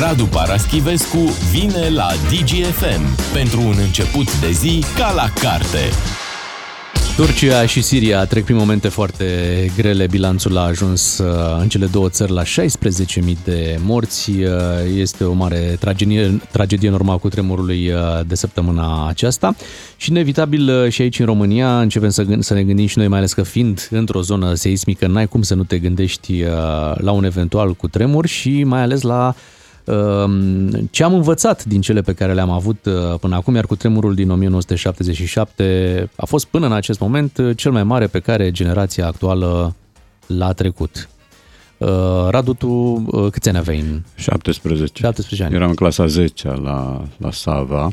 Radu Paraschivescu vine la DGFM pentru un început de zi ca la carte. Turcia și Siria trec prin momente foarte grele. Bilanțul a ajuns uh, în cele două țări la 16.000 de morți. Uh, este o mare tragedie, tragedie normal cu tremurului uh, de săptămâna aceasta. Și inevitabil și aici în România începem să, gând, să ne gândim și noi, mai ales că fiind într-o zonă seismică, n-ai cum să nu te gândești la un eventual cu tremur și mai ales la Ehm, ce am învățat din cele pe care le-am avut uh, până acum, iar cu tremurul din 1977 a fost până în acest moment uh, cel mai mare pe care generația actuală l-a trecut. Uh, Radu, tu câți ani aveai? 17. 17 ani. Eram în clasa 10 la, la Sava.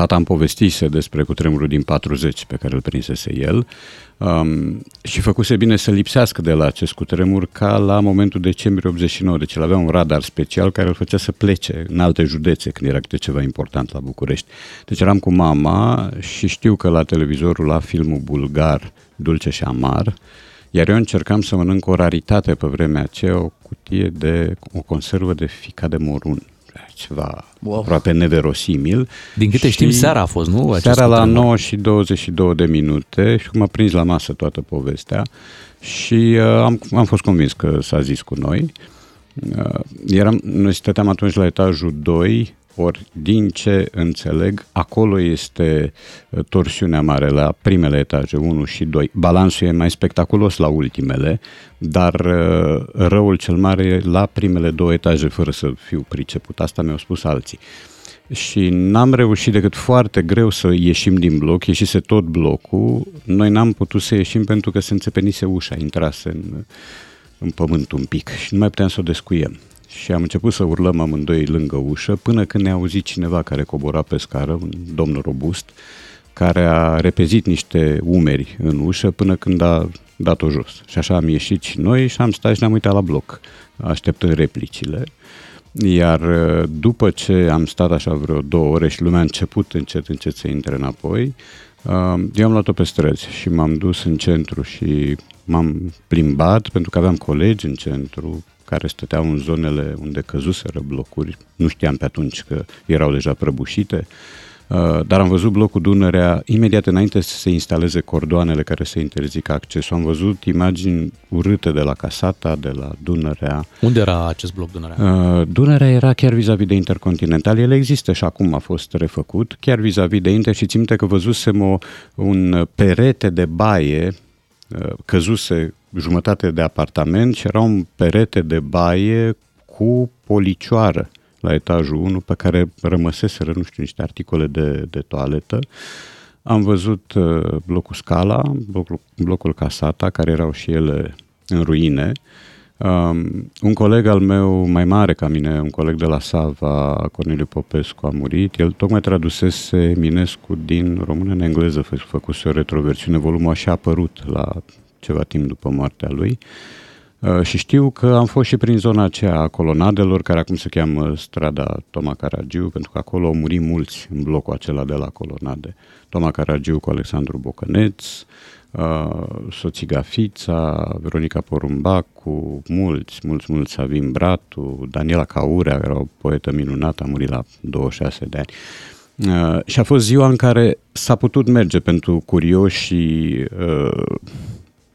Tata îmi povestise despre cutremurul din 40 pe care îl prinsese el um, și făcuse bine să lipsească de la acest cutremur ca la momentul decembrie 89, deci el avea un radar special care îl făcea să plece în alte județe când era câte ceva important la București. Deci eram cu mama și știu că la televizorul la filmul bulgar Dulce și Amar, iar eu încercam să mănânc o raritate pe vremea aceea, o cutie de, o conservă de fica de morun ceva wow. aproape neverosimil. Din câte și știm, seara a fost, nu? Acest seara la 9 și 22 de minute și cum a prins la masă toată povestea și uh, am, am fost convins că s-a zis cu noi. Uh, eram, noi stăteam atunci la etajul 2, ori, din ce înțeleg, acolo este uh, torsiunea mare la primele etaje, 1 și 2. Balansul e mai spectaculos la ultimele, dar uh, răul cel mare e la primele două etaje, fără să fiu priceput. Asta mi-au spus alții. Și n-am reușit decât foarte greu să ieșim din bloc, ieșise tot blocul. Noi n-am putut să ieșim pentru că se înțepenise ușa, intrase în, în pământ un pic și nu mai puteam să o descuiem și am început să urlăm amândoi lângă ușă până când ne-a auzit cineva care cobora pe scară, un domn robust, care a repezit niște umeri în ușă până când a dat-o jos. Și așa am ieșit și noi și am stat și ne-am uitat la bloc, așteptând replicile. Iar uh, după ce am stat așa vreo două ore și lumea a început încet, încet să intre înapoi, uh, eu am luat-o pe străzi și m-am dus în centru și m-am plimbat pentru că aveam colegi în centru, care stăteau în zonele unde căzuseră blocuri. Nu știam pe atunci că erau deja prăbușite, uh, dar am văzut blocul Dunărea imediat înainte să se instaleze cordoanele care să interzică accesul. Am văzut imagini urâte de la Casata, de la Dunărea. Unde era acest bloc Dunărea? Uh, Dunărea era chiar vis-a-vis de Intercontinental. El există și acum a fost refăcut, chiar vis-a-vis de Inter și ținte că văzusem o, un perete de baie uh, căzuse jumătate de apartament și era un perete de baie cu policioară la etajul 1 pe care rămăseseră, nu știu, niște articole de, de toaletă. Am văzut uh, blocul Scala, blocul, blocul Casata, care erau și ele în ruine. Um, un coleg al meu mai mare ca mine, un coleg de la Sava, Corneliu Popescu, a murit. El tocmai tradusese Minescu din română în engleză, fă, făcuse o retroversiune, volumul așa a apărut la ceva timp după moartea lui. Uh, și știu că am fost și prin zona aceea a colonadelor, care acum se cheamă strada Toma Caragiu, pentru că acolo au murit mulți în blocul acela de la colonade. Toma Caragiu cu Alexandru Bocăneț, uh, soțiga Fița, Veronica Porumbac, cu mulți, mulți, mulți, Savin Bratu, Daniela Caurea, era o poetă minunată, a murit la 26 de ani. Uh, și a fost ziua în care s-a putut merge pentru curioși uh,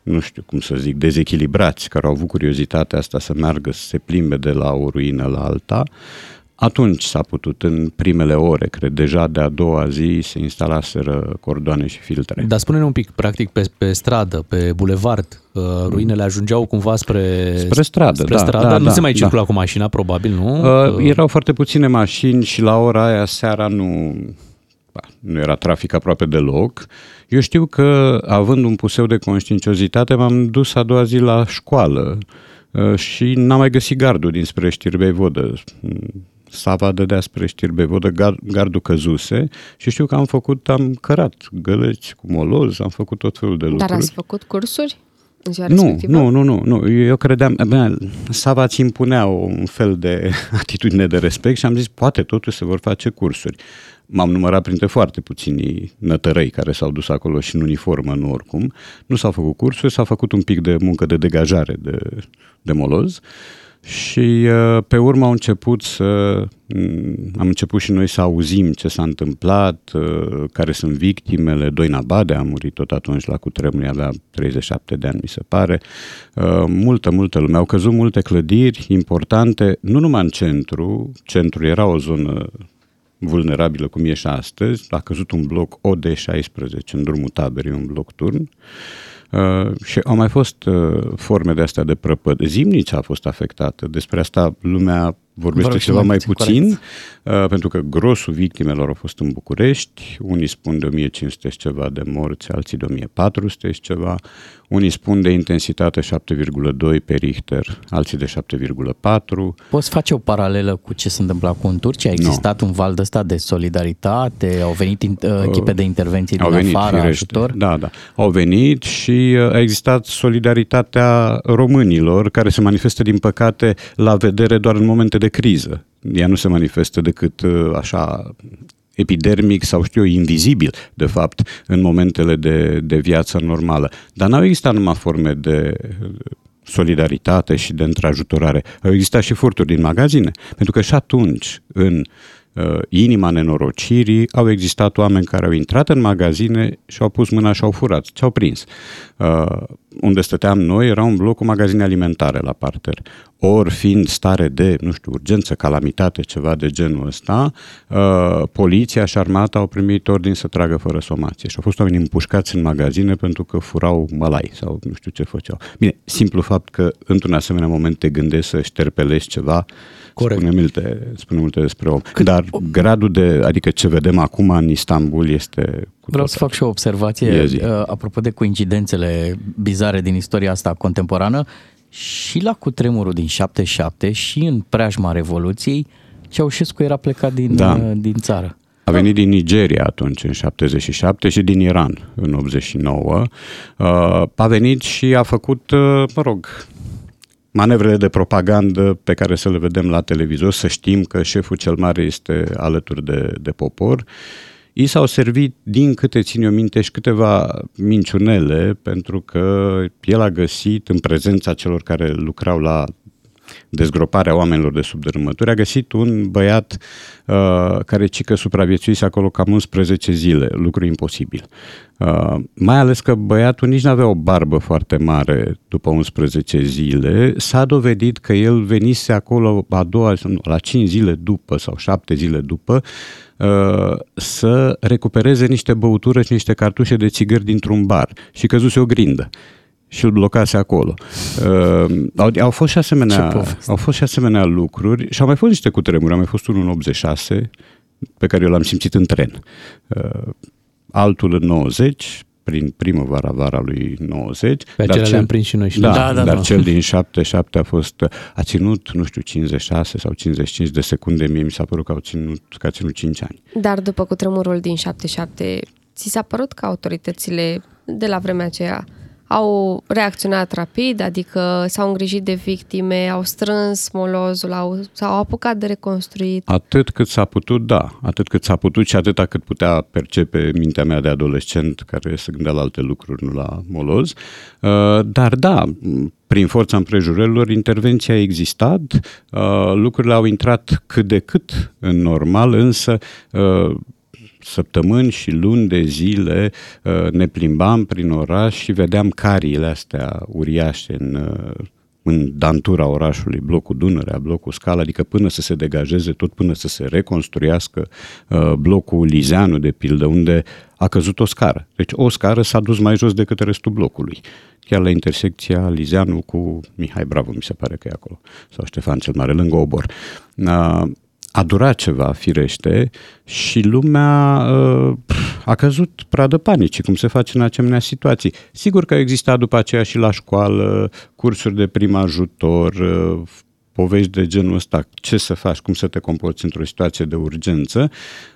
nu știu cum să zic, dezechilibrați, care au avut curiozitatea asta să meargă, să se plimbe de la o ruină la alta, atunci s-a putut, în primele ore, cred, deja de a doua zi se instalaseră cordoane și filtre. Dar spune-ne un pic, practic, pe, pe stradă, pe bulevard, uh, ruinele ajungeau cumva spre, spre stradă. Spre da, stradă, da, nu da, se mai da. circula cu mașina, probabil, nu? Uh, erau foarte puține mașini și la ora aia seara nu, nu era trafic aproape deloc. Eu știu că, având un puseu de conștiinciozitate, m-am dus a doua zi la școală uh, și n-am mai găsit gardul dinspre Știrbei Vodă. Sava dădea spre Știrbei Vodă, gardul căzuse și știu că am făcut, am cărat găleți cu moloz, am făcut tot felul de lucruri. Dar ați făcut cursuri? în ziua nu, respectivă? nu, nu, nu, nu. Eu credeam, bine, Sava îți impunea un fel de atitudine de respect și am zis, poate totuși se vor face cursuri. M-am numărat printre foarte puțini nătărăi care s-au dus acolo și în uniformă, nu oricum. Nu s-au făcut cursuri, s-a făcut un pic de muncă de degajare de, de moloz și uh, pe urmă au început să mm, am început și noi să auzim ce s-a întâmplat, uh, care sunt victimele. Doina Bade a murit tot atunci la cutremur, avea 37 de ani, mi se pare. Uh, multă, multă lume. Au căzut multe clădiri importante, nu numai în centru. Centru era o zonă vulnerabilă cum e și astăzi. A căzut un bloc OD16 în drumul taberei, un bloc turn. Uh, și au mai fost uh, forme de astea de prăpăd. Zimnița a fost afectată. Despre asta lumea vorbește ceva mai puțin, puțin uh, pentru că grosul victimelor au fost în București, unii spun de 1500 și ceva de morți, alții de 1400 și ceva, unii spun de intensitate 7,2 pe Richter, alții de 7,4. Poți face o paralelă cu ce se întâmplă acum în Turcia? A existat no. un val de ăsta de solidaritate? Au venit uh, echipe de intervenții din venit, afară, firește. ajutor? Da, da. Au venit și uh, a existat solidaritatea românilor, care se manifestă, din păcate, la vedere doar în momente de de criză. Ea nu se manifestă decât uh, așa epidermic sau știu eu, invizibil, de fapt, în momentele de, de viață normală. Dar n-au existat numai forme de solidaritate și de întrajutorare. Au existat și furturi din magazine, pentru că și atunci, în uh, inima nenorocirii, au existat oameni care au intrat în magazine și au pus mâna și au furat, ce au prins. Uh, unde stăteam noi era un bloc cu magazine alimentare la parter. Ori fiind stare de, nu știu, urgență, calamitate, ceva de genul ăsta, uh, poliția și armata au primit ordin să tragă fără somație și au fost oameni împușcați în magazine pentru că furau mălai sau nu știu ce făceau. Bine, simplu fapt că într-un asemenea moment te gândești să șterpelești ceva, Corect. Spune multe, spune multe despre om. Cât... Dar gradul de, adică ce vedem acum în Istanbul este... Cu Vreau să fac și o observație uh, apropo de coincidențele bizare din istoria asta contemporană. Și la cutremurul din 77 și în preajma Revoluției, Ceaușescu era plecat din, da. Uh, din țară. A venit din Nigeria atunci, în 77, și din Iran, în 89. Uh, a venit și a făcut, mă rog, manevrele de propagandă pe care să le vedem la televizor, să știm că șeful cel mare este alături de, de popor. I s-au servit, din câte țin eu minte, și câteva minciunele, pentru că el a găsit, în prezența celor care lucrau la dezgroparea oamenilor de sub dărâmături, a găsit un băiat uh, care cică supraviețuise acolo cam 11 zile, lucru imposibil. Uh, mai ales că băiatul nici nu avea o barbă foarte mare după 11 zile, s-a dovedit că el venise acolo a doua, la 5 zile după sau 7 zile după, uh, să recupereze niște băutură și niște cartușe de țigări dintr-un bar și căzuse o grindă și îl blocase acolo. Uh, au, au, fost și asemenea, au fost și asemenea lucruri și au mai fost niște cutremuri. A mai fost unul în 86 pe care eu l-am simțit în tren. Uh, altul în 90, prin primăvara, vara lui 90. Pe dar cel, le-am prins și noi și da, da, da, dar da. cel din 77 a fost, a ținut, nu știu, 56 sau 55 de secunde, mie mi s-a părut că, au ținut, că a ținut 5 ani. Dar după cutremurul din 77, ți s-a părut că autoritățile de la vremea aceea au reacționat rapid, adică s-au îngrijit de victime, au strâns molozul, au, s-au apucat de reconstruit. Atât cât s-a putut, da. Atât cât s-a putut și atât cât putea percepe mintea mea de adolescent care se gândea la alte lucruri, nu la moloz. Uh, dar da, prin forța împrejurărilor, intervenția a existat, uh, lucrurile au intrat cât de cât în normal, însă uh, săptămâni și luni de zile uh, ne plimbam prin oraș și vedeam cariile astea uriașe în, uh, în dantura orașului, blocul Dunărea, blocul Scala, adică până să se degajeze tot, până să se reconstruiască uh, blocul Lizeanu, de pildă, unde a căzut o scară. Deci o scară s-a dus mai jos decât restul blocului. Chiar la intersecția Lizeanu cu Mihai Bravo, mi se pare că e acolo, sau Ștefan cel Mare, lângă Obor a durat ceva, firește, și lumea uh, a căzut pradă panicii, cum se face în asemenea situații. Sigur că a existat după aceea și la școală cursuri de prim ajutor, uh, povești de genul ăsta, ce să faci, cum să te comporți într-o situație de urgență,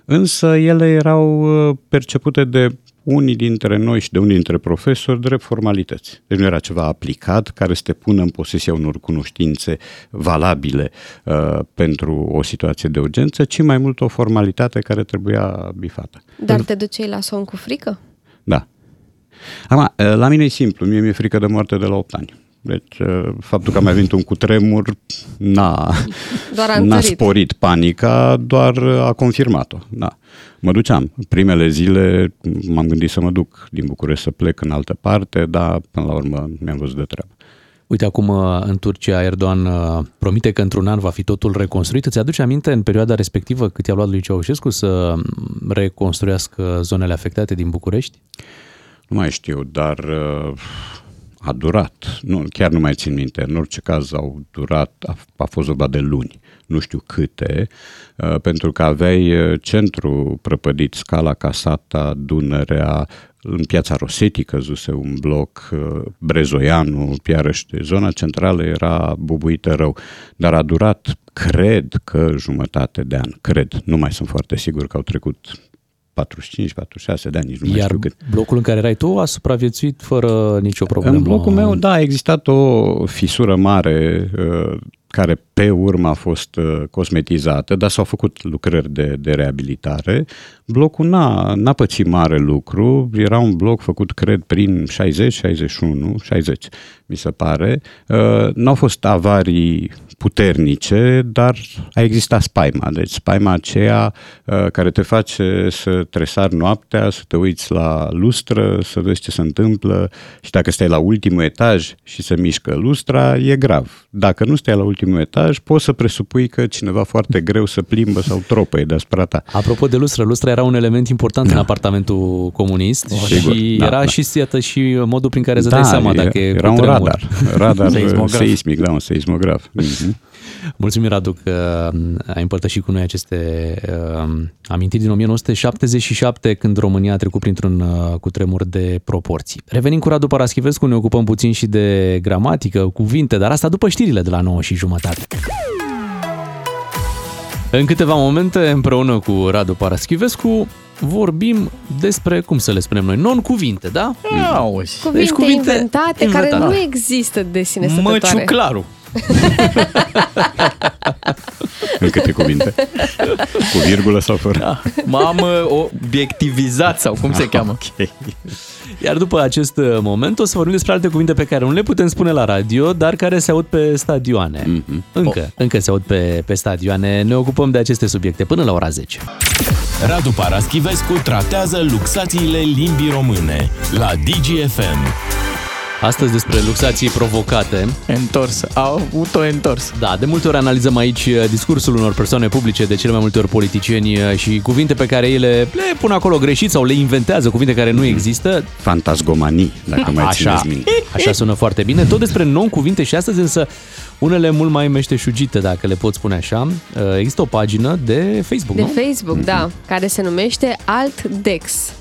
însă ele erau uh, percepute de unii dintre noi și de unii dintre profesori drept formalități. Deci nu era ceva aplicat care să te pună în posesia unor cunoștințe valabile uh, pentru o situație de urgență, ci mai mult o formalitate care trebuia bifată. Dar te duceai la somn cu frică? Da. Acum, uh, la mine e simplu, mie mi-e frică de moarte de la 8 ani. Deci uh, faptul că a mai venit un cutremur n-a, Doar a n-a întărit. sporit panica, doar a confirmat-o. Da. Mă duceam. Primele zile m-am gândit să mă duc din București să plec în altă parte, dar până la urmă mi-am văzut de treabă. Uite, acum uh, în Turcia Erdogan uh, promite că într-un an va fi totul reconstruit. Îți aduce aminte în perioada respectivă cât i-a luat lui Ceaușescu să reconstruiască zonele afectate din București? Nu mai știu, dar uh, a durat. Nu, chiar nu mai țin minte. În orice caz au durat, a, a fost vorba de luni, nu știu câte, uh, pentru că aveai uh, centru prăpădit, Scala, Casata, Dunărea, în piața Rosetti căzuse un bloc, uh, Brezoianu, iarăși zona centrală era bubuită rău, dar a durat, cred că jumătate de an, cred, nu mai sunt foarte sigur că au trecut 45, 46 de ani, nici nu mai Iar știu cât. blocul în care erai tu a supraviețuit fără nicio problemă. În blocul meu, da, a existat o fisură mare uh, care pe urmă a fost uh, cosmetizată, dar s-au făcut lucrări de, de reabilitare. Blocul n-a, n-a pățit mare lucru, era un bloc făcut, cred, prin 60, 61, 60, mi se pare. Uh, N-au fost avarii puternice, dar a existat spaima. Deci spaima aceea uh, care te face să tresari noaptea, să te uiți la lustră, să vezi ce se întâmplă și dacă stai la ultimul etaj și se mișcă lustra, e grav. Dacă nu stai la ultimul etaj, poți să presupui că cineva foarte greu să plimbă sau tropăie deasupra ta. Apropo de lustră, lustra era un element important da. în apartamentul comunist Sigur, și da, era da. și, iată, și modul prin care îți dai seama e- dacă e era un cutremur. radar, radar Seismograf. seismic, da, un seismograf. Mhm. Mulțumim, Radu, că ai împărtășit cu noi aceste uh, amintiri din 1977, când România a trecut printr-un uh, cutremur de proporții. Revenim cu Radu Paraschivescu, ne ocupăm puțin și de gramatică, cuvinte, dar asta după știrile de la 9 și jumătate. În câteva momente, împreună cu Radu Paraschivescu, vorbim despre, cum să le spunem noi, non-cuvinte, da? Auzi. Cuvinte, Deci cuvinte inventate, inventate. care nu există de sine stătătoare. Măciuclaru. În câte cuvinte? Cu virgulă sau fără? Da. M-am uh, obiectivizat sau cum se cheamă. Ok. Iar după acest uh, moment o să vorbim despre alte cuvinte pe care nu le putem spune la radio, dar care se aud pe stadioane. Mhm. Încă, oh. încă se aud pe, pe stadioane. Ne ocupăm de aceste subiecte până la ora 10. Radu Paraschivescu tratează luxațiile limbii române la DGFM. Astăzi despre luxații provocate. Întors. Auto-întors. Da, de multe ori analizăm aici uh, discursul unor persoane publice, de cele mai multe ori politicieni uh, și cuvinte pe care ei le, le pun acolo greșit sau le inventează, cuvinte care nu există. Fantasgomanii, dacă mai Așa, țineți minte. așa sună foarte bine. Tot despre non-cuvinte și astăzi însă unele mult mai meșteșugite, dacă le pot spune așa. Uh, Există o pagină de Facebook, De nu? Facebook, da, care se numește AltDex.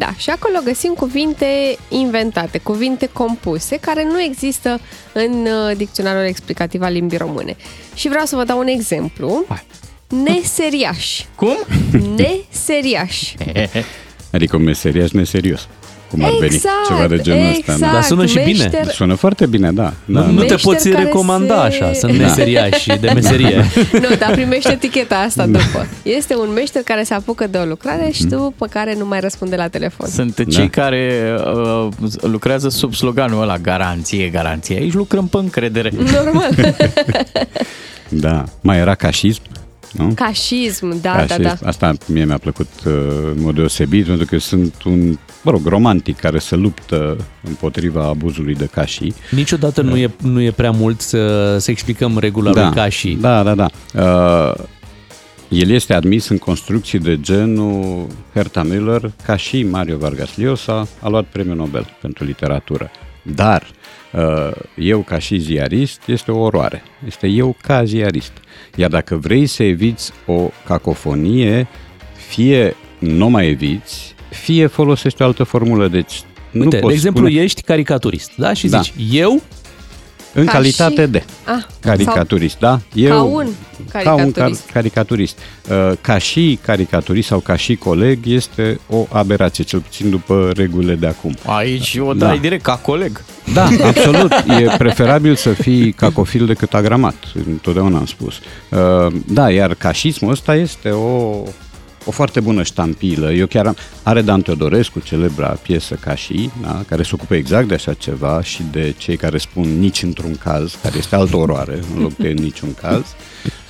Da, și acolo găsim cuvinte inventate, cuvinte compuse, care nu există în uh, dicționarul explicativ al limbii române. Și vreau să vă dau un exemplu. Hai. Neseriaș. Cum? Neseriaș. Adică un meseriaș neserios. Cum ar veni Exact, ceva de genul ăsta. exact. Da? Dar sună și bine. Meșter- Sună foarte bine, da. da. Nu, nu te Meșter poți care recomanda se- așa, sunt Da. meseriași de meserie. nu, dar primește eticheta asta după. Este un meșter care se apucă de o lucrare și după care nu mai răspunde la telefon. Sunt cei care uh, lucrează sub sloganul ăla, garanție, garanție. Aici lucrăm pe încredere. Normal. Da. Mai era cașism, nu? Cașism, da, da, Cașism. da. Asta mie mi-a plăcut uh, în mod deosebit, pentru că sunt un, mă rog, romantic care se luptă împotriva abuzului de cașii. Niciodată nu e, nu e prea mult să, să explicăm regula lui Cași. Da, da, da. Uh, el este admis în construcții de genul Herta Müller, ca și Mario Vargas Llosa a luat premiul Nobel pentru literatură. Dar uh, eu ca și ziarist este o oroare. Este eu ca ziarist. Iar dacă vrei să eviți o cacofonie, fie nu mai eviți, fie folosești o altă formulă. Deci nu Uite, de poți exemplu, spune ești caricaturist, da? Și Da. zici, eu în Ca calitate și- de Ah, caricaturist, da? Ca un ca un caricaturist. car- caricaturist. Uh, Ca și caricaturist sau ca și coleg este o aberație, cel puțin după regulile de acum. Aici o Da. dai direct ca coleg. Da, absolut. E preferabil să fii cacofil decât agramat. Întotdeauna am spus. Uh, Da, iar cașismul ăsta este o o foarte bună ștampilă. Eu chiar am, are Dan Teodorescu, celebra piesă ca și, da, care se ocupă exact de așa ceva și de cei care spun nici într-un caz, care este altă oroare în loc de niciun caz.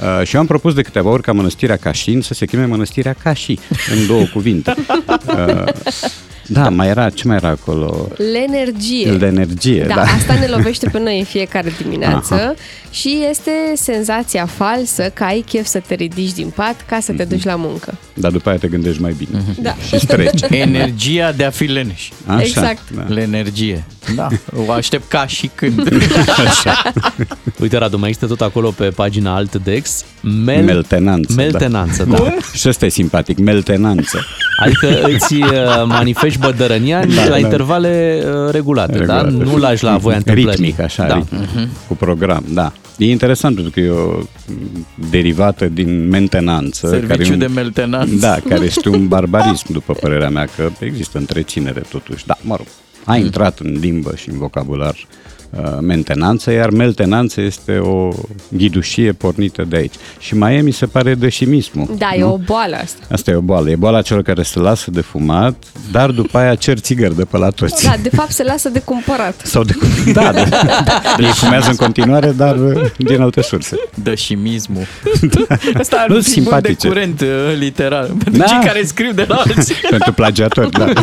Uh, și eu am propus de câteva ori ca mănăstirea Cașin să se cheme mănăstirea Cași, în două cuvinte. Uh, da, mai era, ce mai era acolo? L'energie. L'energie, da. da. asta ne lovește pe noi în fiecare dimineață Aha. și este senzația falsă că ai chef să te ridici din pat ca să te duci la muncă. Dar după aia te gândești mai bine Da. și trece. Energia de a fi leneș. Așa, Exact. Da. L'energie. Da, o aștept ca și când. Uite, Radu, mai există tot acolo pe pagina Altdex. Mel... Meltenanță, da. Meltenanță, da. da. Și ăsta e simpatic, meltenanță. Adică îți uh, manifesti bădărănia da, la da. intervale uh, regulate, Regulate. da? Nu lași la voia întâmplării. Ritmic, așa, da. ritmic, cu program, da. E interesant pentru că e o derivată din mentenanță. Serviciu care e un, de meltenanță. Da, care este un barbarism, după părerea mea, că există întreținere totuși. Da, mă rog, a intrat în limbă și în vocabular. uh, mentenanță, iar meltenanță este o ghidușie pornită de aici. Și mai e, mi se pare, dășimismul. Da, nu? e o boală asta. Asta e o boală. E boala celor care se lasă de fumat, dar după aia cer țigări de pe la toți. Da, de fapt se lasă de cumpărat. Sau de Da, de, ei fumează în continuare, dar uh, din alte surse. Dășimismul. Asta ar Nu fi sunt simpatice. de simpatice. curent uh, literal. Pentru Da. cei care scriu de la alții. Pentru plagiatori, da.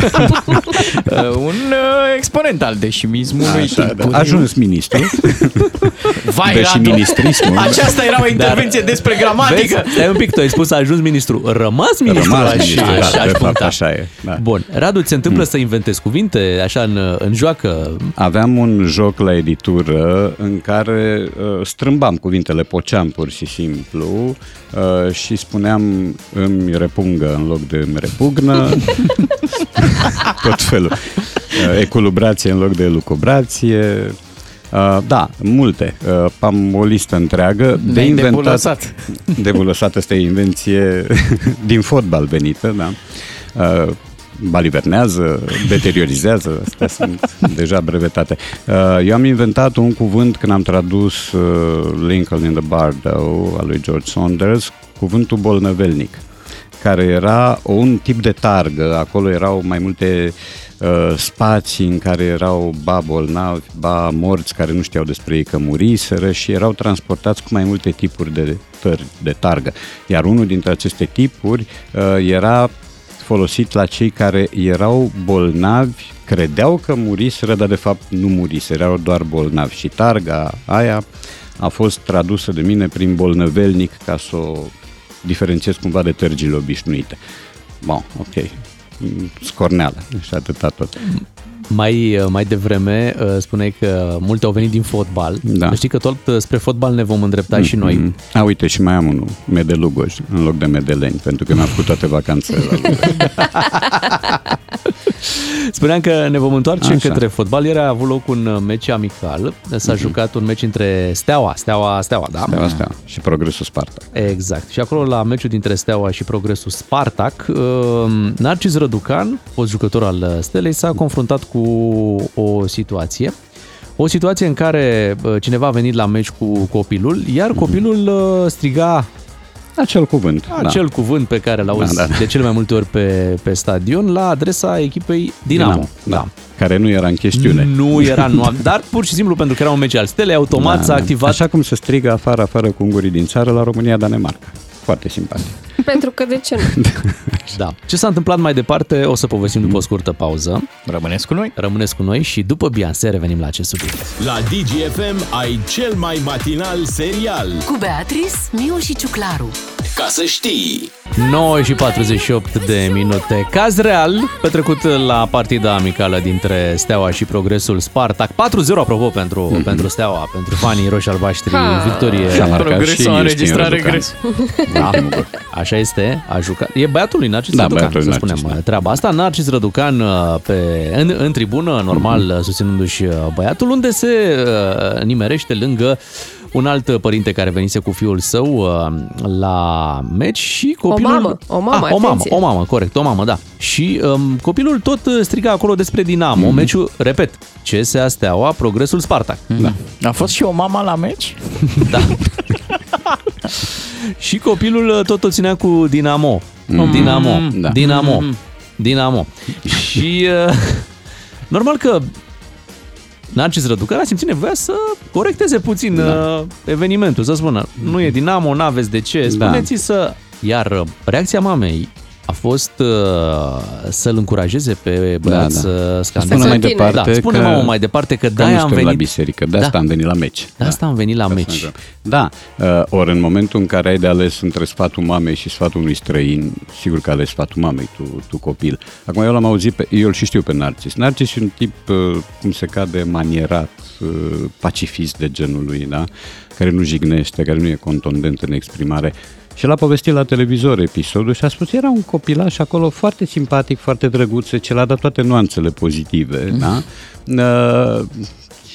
Uh, un uh, exponent al deșimismului. Așa, da. timpuriu. A ajuns ministru, Vai, deși Radu, ministrismul... Aceasta era o intervenție despre Vezi? gramatică. Stai un pic, tu ai spus a ajuns ministru. Rămas ministru? Rămas aș- ministru, aș- da, aș de fapt puncta. așa e. Da. Bun. Radu, ți se întâmplă să inventezi cuvinte așa în, în joacă? Aveam un joc la editură în care uh, strâmbam cuvintele, poceam pur și simplu uh, și spuneam îmi repungă în loc de îmi repugnă, tot felul. Uh, eculubrație în loc de elucubrație. Uh, da, multe. Uh, am o listă întreagă de Ne-ai inventat. debulăsat. Debulăsat asta e invenție din fotbal venită, da. Uh, balivernează, deteriorizează, astea sunt deja brevetate. Uh, Eu am inventat un cuvânt când am tradus uh, Lincoln in the Bardo al lui George Saunders, cuvântul bolnăvelnic care era un tip de targă, acolo erau mai multe uh, spații în care erau ba bolnavi, ba morți care nu știau despre ei că muriseră și erau transportați cu mai multe tipuri de, tări, de targă. Iar unul dintre aceste tipuri uh, era folosit la cei care erau bolnavi, credeau că muriseră, dar de fapt nu muriseră, erau doar bolnavi. Și targa aia a fost tradusă de mine prin bolnăvelnic ca să o diferențiez cumva de tărgile obișnuite. Bun, ok. Scorneală și atâta tot. Mai, mai devreme uh, spuneai că multe au venit din fotbal. Da. Știi că tot uh, spre fotbal ne vom îndrepta și noi. Mm. A, uite, și mai am unul, Medelugoj, în loc de Medeleni, pentru că mi-am făcut toate vacanțele la Lugoj. Spuneam că ne vom întoarce Așa. către fotbal. Ieri a avut loc un uh, meci amical. S-a jucat un meci între Steaua, Steaua, Steaua, da? Steaua, Steaua. Și progresul Sparta. Exact. Și acolo la meciul dintre Steaua și Progresul Spartak, uh, Narcis Răducan, fost jucător al uh, Stelei, s-a confruntat cu o situație. O situație în care uh, cineva a venit la meci cu copilul, iar copilul uh, striga Acel cuvânt. acel da. cuvânt pe care l-auzi Da, da. de cele mai multe ori pe, pe stadion la adresa echipei Dinamo. Dinamo. Da. Care nu era în chestiune. Nu era nu, dar pur și simplu pentru că era un meci al Stelei, automat s-a activat Așa cum se strigă afară, afară cu ungurii din țară la România-Danemarca. Foarte simpatic. Pentru că de ce nu? Da. Ce s-a întâmplat mai departe o să povestim după o scurtă pauză. Rămâneți cu noi. Rămâneți cu noi și după Bianse revenim la acest subiect. La DGFM ai cel mai matinal serial. Cu Beatrice, Miu și Ciuclaru. Ca să știi! 9 și 48 de minute. Caz real petrecut la partida amicală dintre Steaua și Progresul Spartak. 4-0 apropo pentru, mm-hmm. pentru Steaua, pentru fanii roși-albaștri. Ha. Victorie. Și-a marcat Progresul și a Iustin înregistrat Răducan. regres. Da, așa este, a jucat. E băiatul lui Narcis Da, Răducan, băiatul să lui spunem Narcis, da. treaba asta. Narcis Răducan uh, pe, în, în tribună, normal, Mhm. mm-hmm. susținându-și uh, băiatul, unde se uh, nimerește lângă un alt părinte care venise cu fiul său uh, la meci și copilul... mamă, o mamă, ah, o mamă, atenție. o mamă, corect, o mamă, da. Și um, copilul tot uh, striga acolo despre Dinamo, Mhm. mm-hmm. meciul, repet, CSA Steaua, Progresul Spartak. Da. A fost și o mama la meci? Da. și copilul uh, tot o ținea cu Dinamo. Mm. Dinamo. Da. Dinamo. Mm. Dinamo. și uh, normal că Narcis Răducăr a simțit nevoia să corecteze puțin da. Uh, evenimentul, să spună, nu e Dinamo, n-aveți de ce, da. spuneți da. să... Iar reacția mamei a fost uh, să-l încurajeze pe băiat da, da. să scandeze. Spune mai departe da, spune că, mai departe că, că de-aia am venit... la biserică, de asta da. am venit la meci. De asta da. am venit la de meci. Da, uh, ori în momentul în care ai de ales între sfatul mamei și sfatul unui străin, sigur că ales sfatul mamei, tu, tu copil. Acum eu l-am auzit, pe, eu îl și știu pe Narcis. Narcis e un tip, uh, cum se cade, manierat, uh, pacifist de genul lui, da? care nu jignește, care nu e contundent în exprimare. Și l-a povestit la televizor episodul și a spus era un copilaș acolo foarte simpatic, foarte drăguț, ce l-a dat toate nuanțele pozitive, mm. da? Uh,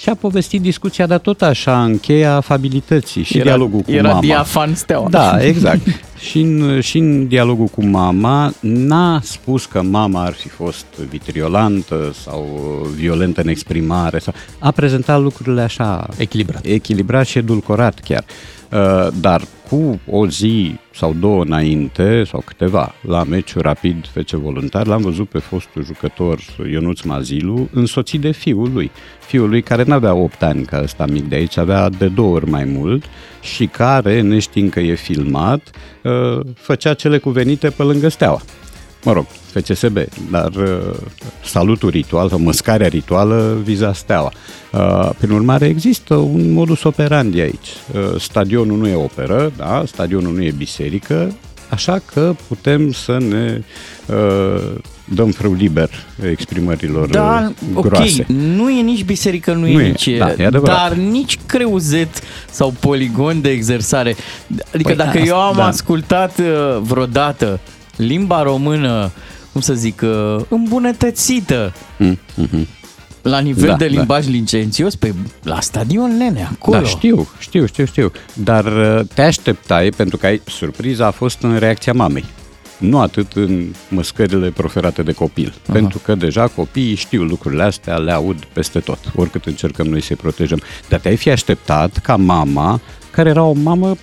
și a povestit discuția, dar tot așa, în cheia afabilității și era, dialogul cu era mama. Era diafan steaua. Da, exact. Și, în, și în dialogul cu mama n-a spus că mama ar fi fost vitriolantă sau violentă în exprimare. Sau, a prezentat lucrurile așa... Echilibrat. Echilibrat și edulcorat chiar. Uh, dar cu o zi sau două înainte, sau câteva, la meciul rapid FC Voluntar, l-am văzut pe fostul jucător Ionuț Mazilu însoțit de fiul lui. Fiul lui care nu avea 8 ani ca ăsta mic de aici, avea de două ori mai mult și care, neștiind că e filmat, uh, făcea cele cuvenite pe lângă steaua mă rog, FCSB, dar uh, salutul ritual sau măscarea rituală viza steaua. Uh, prin urmare, există un modus operandi aici. Uh, stadionul nu e operă, da? stadionul nu e biserică, așa că putem să ne uh, dăm frâu liber exprimărilor da, groase. ok, nu e nici biserică, nu, nu e, e nici... Da, e dar nici creuzet sau poligon de exersare. Adică păi, dacă eu am da. ascultat uh, vreodată limba română, cum să zic, uh, îmbunătățită. Mm-hmm. La nivel da, de da. limbaj da. licențios, pe, la stadion nene, acolo. Da, știu, știu, știu, știu. Dar uh, te așteptai, pentru că ai, surpriza a fost în reacția mamei. Nu atât în măscările proferate de copil. Aha. Pentru că deja copiii știu lucrurile astea, le aud peste tot, oricât încercăm noi să-i protejăm. Dar te-ai fi așteptat ca mama, care era o mamă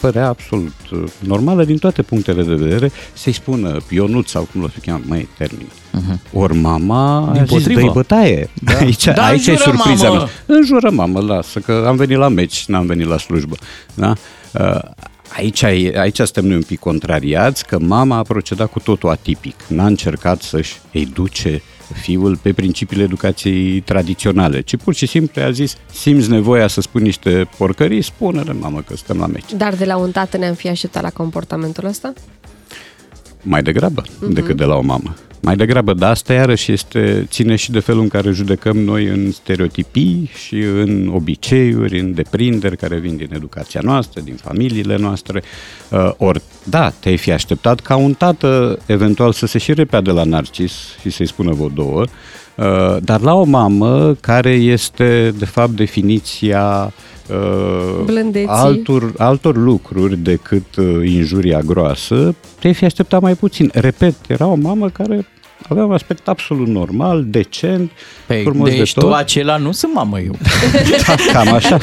părea absolut uh, normală din toate punctele de vedere, să-i spună Ionut sau cum l-o să cheamă, mai termin. Uh-huh. Ori mama din a zis, dă bătaie. Da. Aici, da, aici e surpriza mamă. mea. Înjură mamă, lasă, că am venit la meci, n-am venit la slujbă. Da? Uh, aici, aici suntem noi un pic contrariați, că mama a procedat cu totul atipic. N-a încercat să-și educe fiul pe principiile educației tradiționale, ci pur și simplu a zis, simți nevoia să spun niște porcării, spune-le, mamă, că stăm la meci. Dar de la un tată ne-am fi așteptat la comportamentul ăsta? Mai degrabă uh-huh. decât de la o mamă. Mai degrabă, dar asta iarăși este, ține și de felul în care judecăm noi în stereotipii și în obiceiuri, în deprinderi care vin din educația noastră, din familiile noastre. Uh, ori, da, te-ai fi așteptat ca un tată eventual să se și repea de la Narcis și să-i spună vă două, uh, dar la o mamă care este, de fapt, definiția uh, altor, altor lucruri decât uh, injuria groasă, te-ai fi așteptat mai puțin. Repet, era o mamă care avea un aspect absolut normal, decent, păi, frumos deci de tot. tu acela nu sunt mamă eu. da, cam așa.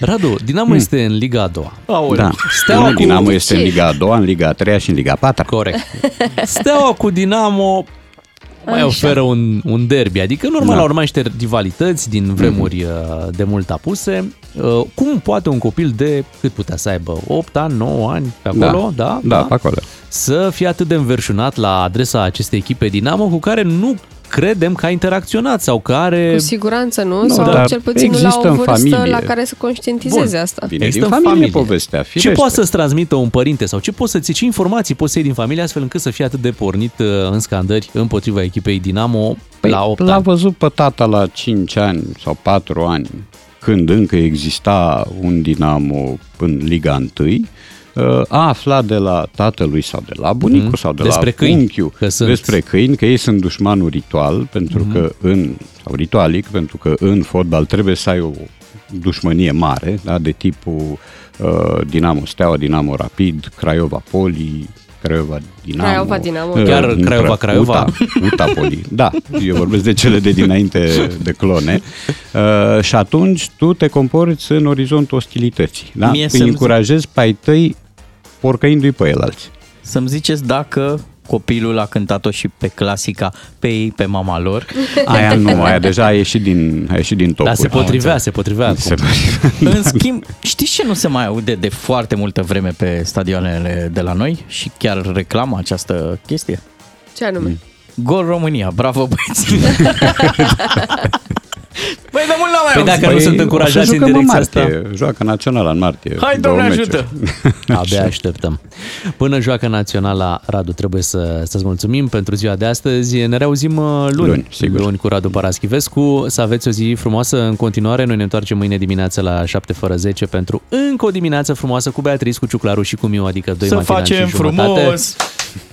Radu, Dinamo hmm. este în Liga a doua. Aoleu. Da. Steaua cu... Dinamo este în Liga a doua, în Liga a treia și în Liga a patra. Corect. Steaua cu Dinamo mai Așa. oferă un, un derby. Adică, normal, da. urma niște rivalități din vremuri mm-hmm. de mult apuse. Uh, cum poate un copil de, cât putea să aibă, 8 ani, 9 ani, pe acolo, da? Da, da, da? pe acolo. Să fie atât de înverșunat la adresa acestei echipe Dinamo cu care nu credem că a interacționat sau care... Cu siguranță nu, nu sau dar cel puțin nu la o vârstă familie. la care să conștientizeze Bun. asta. Bine, există din familie, familie povestea, firește. Ce poate să-ți transmită un părinte sau ce poți să-ți ce informații poți să iei din familie astfel încât să fie atât de pornit uh, în scandări împotriva echipei Dinamo păi, la 8 L-a ani? văzut pe tata la 5 ani sau 4 ani când încă exista un Dinamo în Liga 1 a aflat de la tatălui sau de la bunicul mm-hmm. sau de despre la câini, unchiul că sunt... despre câini că ei sunt dușmanul ritual pentru mm-hmm. că în sau ritualic pentru că în fotbal trebuie să ai o dușmănie mare, da, de tipul uh, Dinamo Steaua, Dinamo Rapid, Craiova Poli, Craiova Dinamo. Craiova Dinamo. Chiar Craiova, Craiova. Uta, Utapoli. Da, eu vorbesc de cele de dinainte de clone. Uh, și atunci tu te comporți în orizontul ostilității. Da? Mie Îi să-mi- încurajezi pe ai tăi porcăindu-i pe el alții. Să-mi ziceți dacă copilul a cântat-o și pe clasica pe ei, pe mama lor. Aia nu, aia deja a ieșit din, a ieșit din topuri. Dar se potrivea, se potrivea acum. Se În schimb, știți ce nu se mai aude de foarte multă vreme pe stadioanele de la noi și chiar reclamă această chestie? Ce anume? Gol România, bravo băieți! Băi, de mult n-am mai Păi auzit. dacă nu sunt o să încurajați în jucăm direcția martie, asta. Joacă naționala în martie. Hai, două Doamne meciuri. ajută! Abia așteptăm. Până joacă naționala, Radu, trebuie să, să-ți mulțumim pentru ziua de astăzi. Ne reauzim uh, luni, Luni, sigur. luni cu Radu Paraschivescu. Să aveți o zi frumoasă în continuare. Noi ne întoarcem mâine dimineață la 7 fără 10 pentru încă o dimineață frumoasă cu Beatrice, cu Ciuclaru și cu Miu, adică doi Să matinali facem și jumătate. frumos!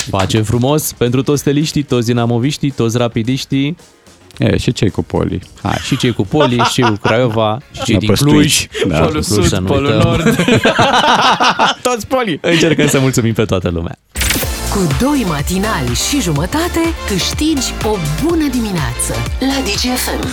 Facem frumos pentru toți steliștii, toți dinamoviștii, toți rapidiștii, E, și cei cu poli. Hai. și cei cu Poli, și cei cu Craiova, și cei din Năpăstuiți. Cluj. Da. Polul Cluj, Sud, să nu Polul uităm. Nord. Toți poli! Încercăm să mulțumim pe toată lumea. Cu doi matinali și jumătate câștigi o bună dimineață la DGFM.